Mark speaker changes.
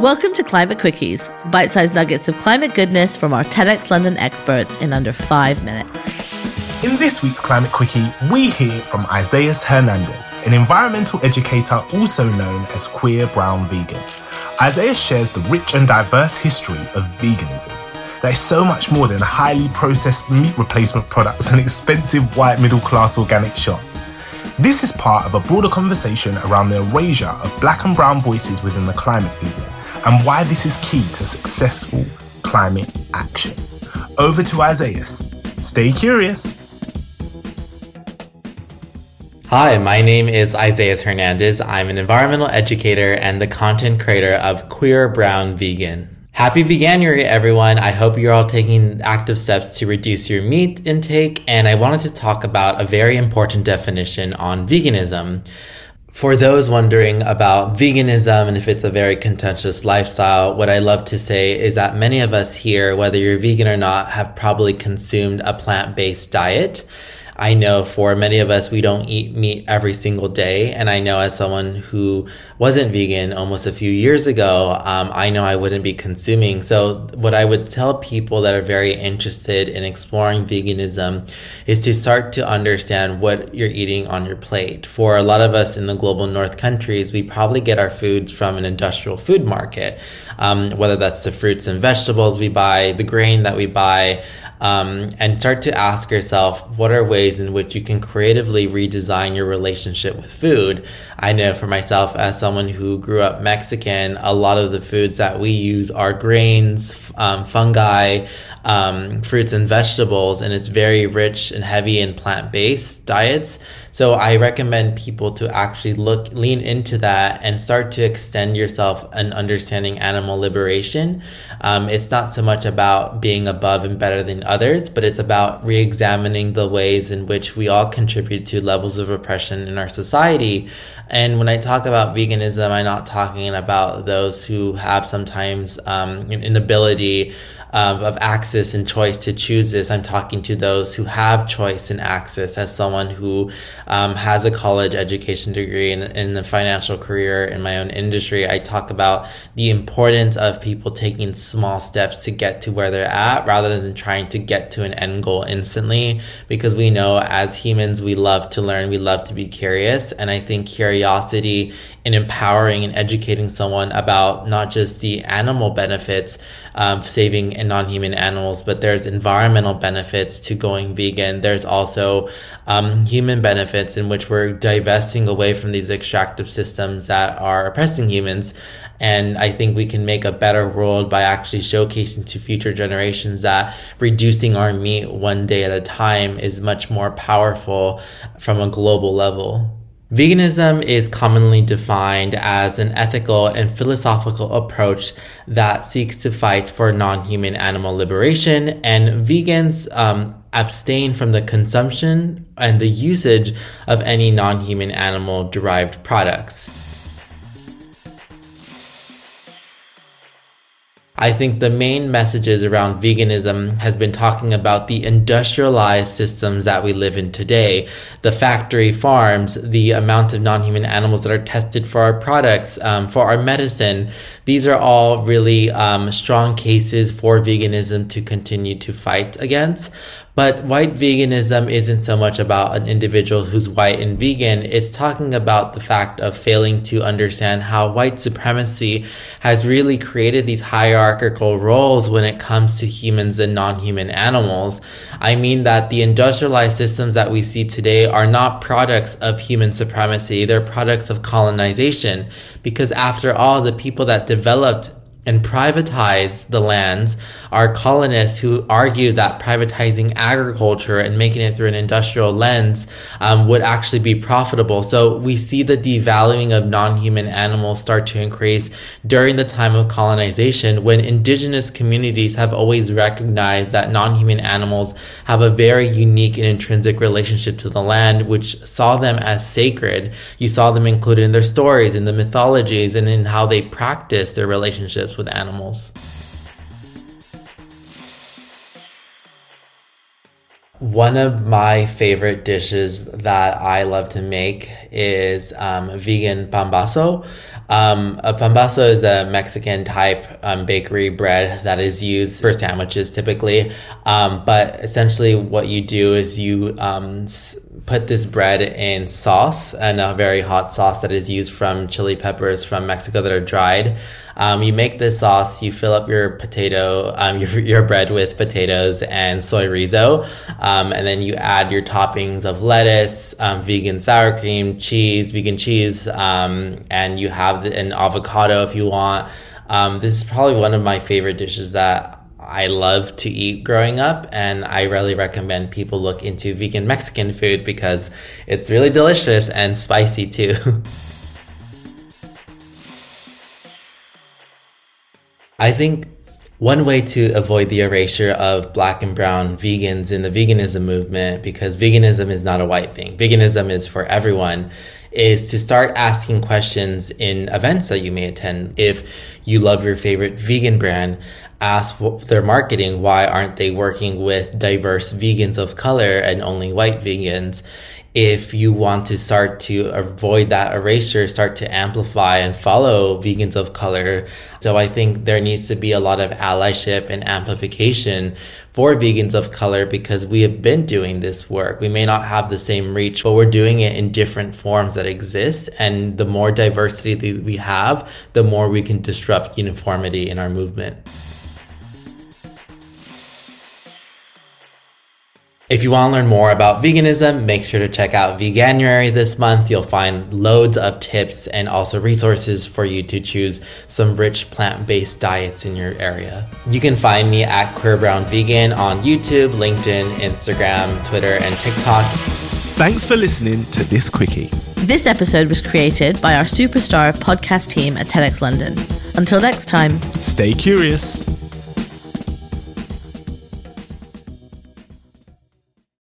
Speaker 1: Welcome to Climate Quickies, bite sized nuggets of climate goodness from our TEDx London experts in under five minutes.
Speaker 2: In this week's Climate Quickie, we hear from Isaias Hernandez, an environmental educator also known as Queer Brown Vegan. Isaias shares the rich and diverse history of veganism. There is so much more than highly processed meat replacement products and expensive white middle class organic shops. This is part of a broader conversation around the erasure of black and brown voices within the climate movement and why this is key to successful climate action. Over to Isaias. Stay curious.
Speaker 3: Hi, my name is Isaias Hernandez. I'm an environmental educator and the content creator of Queer Brown Vegan. Happy Veganuary, everyone. I hope you're all taking active steps to reduce your meat intake. And I wanted to talk about a very important definition on veganism. For those wondering about veganism and if it's a very contentious lifestyle, what I love to say is that many of us here, whether you're vegan or not, have probably consumed a plant-based diet. I know for many of us, we don't eat meat every single day. And I know as someone who wasn't vegan almost a few years ago, um, I know I wouldn't be consuming. So what I would tell people that are very interested in exploring veganism is to start to understand what you're eating on your plate. For a lot of us in the global north countries, we probably get our foods from an industrial food market, um, whether that's the fruits and vegetables we buy, the grain that we buy, um, and start to ask yourself what are ways in which you can creatively redesign your relationship with food. I know for myself, as someone who grew up Mexican, a lot of the foods that we use are grains, um, fungi, um, fruits and vegetables, and it's very rich and heavy in plant based diets. So I recommend people to actually look, lean into that and start to extend yourself and understanding animal liberation. Um, it's not so much about being above and better than others, but it's about re-examining the ways in which we all contribute to levels of oppression in our society. And when I talk about veganism, I'm not talking about those who have sometimes um, an inability um, of access and choice to choose this. I'm talking to those who have choice and access as someone who um, has a college education degree and in the financial career in my own industry. I talk about the importance of people taking small steps to get to where they're at rather than trying to get to an end goal instantly because we know as humans, we love to learn, we love to be curious. And I think curiosity in empowering and educating someone about not just the animal benefits um, saving non-human animals, but there's environmental benefits to going vegan. There's also um, human benefits in which we're divesting away from these extractive systems that are oppressing humans. And I think we can make a better world by actually showcasing to future generations that reducing our meat one day at a time is much more powerful from a global level. Veganism is commonly defined as an ethical and philosophical approach that seeks to fight for non-human animal liberation, and vegans um, abstain from the consumption and the usage of any non-human animal derived products. I think the main messages around veganism has been talking about the industrialized systems that we live in today, the factory farms, the amount of non-human animals that are tested for our products, um, for our medicine. These are all really um, strong cases for veganism to continue to fight against. But white veganism isn't so much about an individual who's white and vegan. It's talking about the fact of failing to understand how white supremacy has really created these hierarchical roles when it comes to humans and non-human animals. I mean that the industrialized systems that we see today are not products of human supremacy. They're products of colonization. Because after all, the people that developed and privatize the lands are colonists who argue that privatizing agriculture and making it through an industrial lens um, would actually be profitable. So we see the devaluing of non-human animals start to increase during the time of colonization when indigenous communities have always recognized that non-human animals have a very unique and intrinsic relationship to the land, which saw them as sacred. You saw them included in their stories, in the mythologies, and in how they practice their relationships relationships with animals. One of my favorite dishes that I love to make is um, vegan pambazo. Um, a pambazo is a Mexican type um, bakery bread that is used for sandwiches typically. Um, but essentially, what you do is you um, put this bread in sauce and a very hot sauce that is used from chili peppers from Mexico that are dried. Um, you make this sauce, you fill up your potato, um, your, your bread with potatoes and soy rizo, um, and then you add your toppings of lettuce, um, vegan sour cream, cheese, vegan cheese, um, and you have an avocado if you want. Um, this is probably one of my favorite dishes that I love to eat growing up, and I really recommend people look into vegan Mexican food because it's really delicious and spicy too. I think one way to avoid the erasure of black and brown vegans in the veganism movement, because veganism is not a white thing, veganism is for everyone, is to start asking questions in events that you may attend. If you love your favorite vegan brand, ask their marketing why aren't they working with diverse vegans of color and only white vegans if you want to start to avoid that erasure, start to amplify and follow vegans of color. So I think there needs to be a lot of allyship and amplification for vegans of color because we have been doing this work. We may not have the same reach, but we're doing it in different forms that exist. And the more diversity that we have, the more we can disrupt uniformity in our movement. If you want to learn more about veganism, make sure to check out Veganuary this month. You'll find loads of tips and also resources for you to choose some rich plant-based diets in your area. You can find me at Queer Brown Vegan on YouTube, LinkedIn, Instagram, Twitter, and TikTok.
Speaker 2: Thanks for listening to this quickie.
Speaker 1: This episode was created by our superstar podcast team at TEDx London. Until next time,
Speaker 2: stay curious.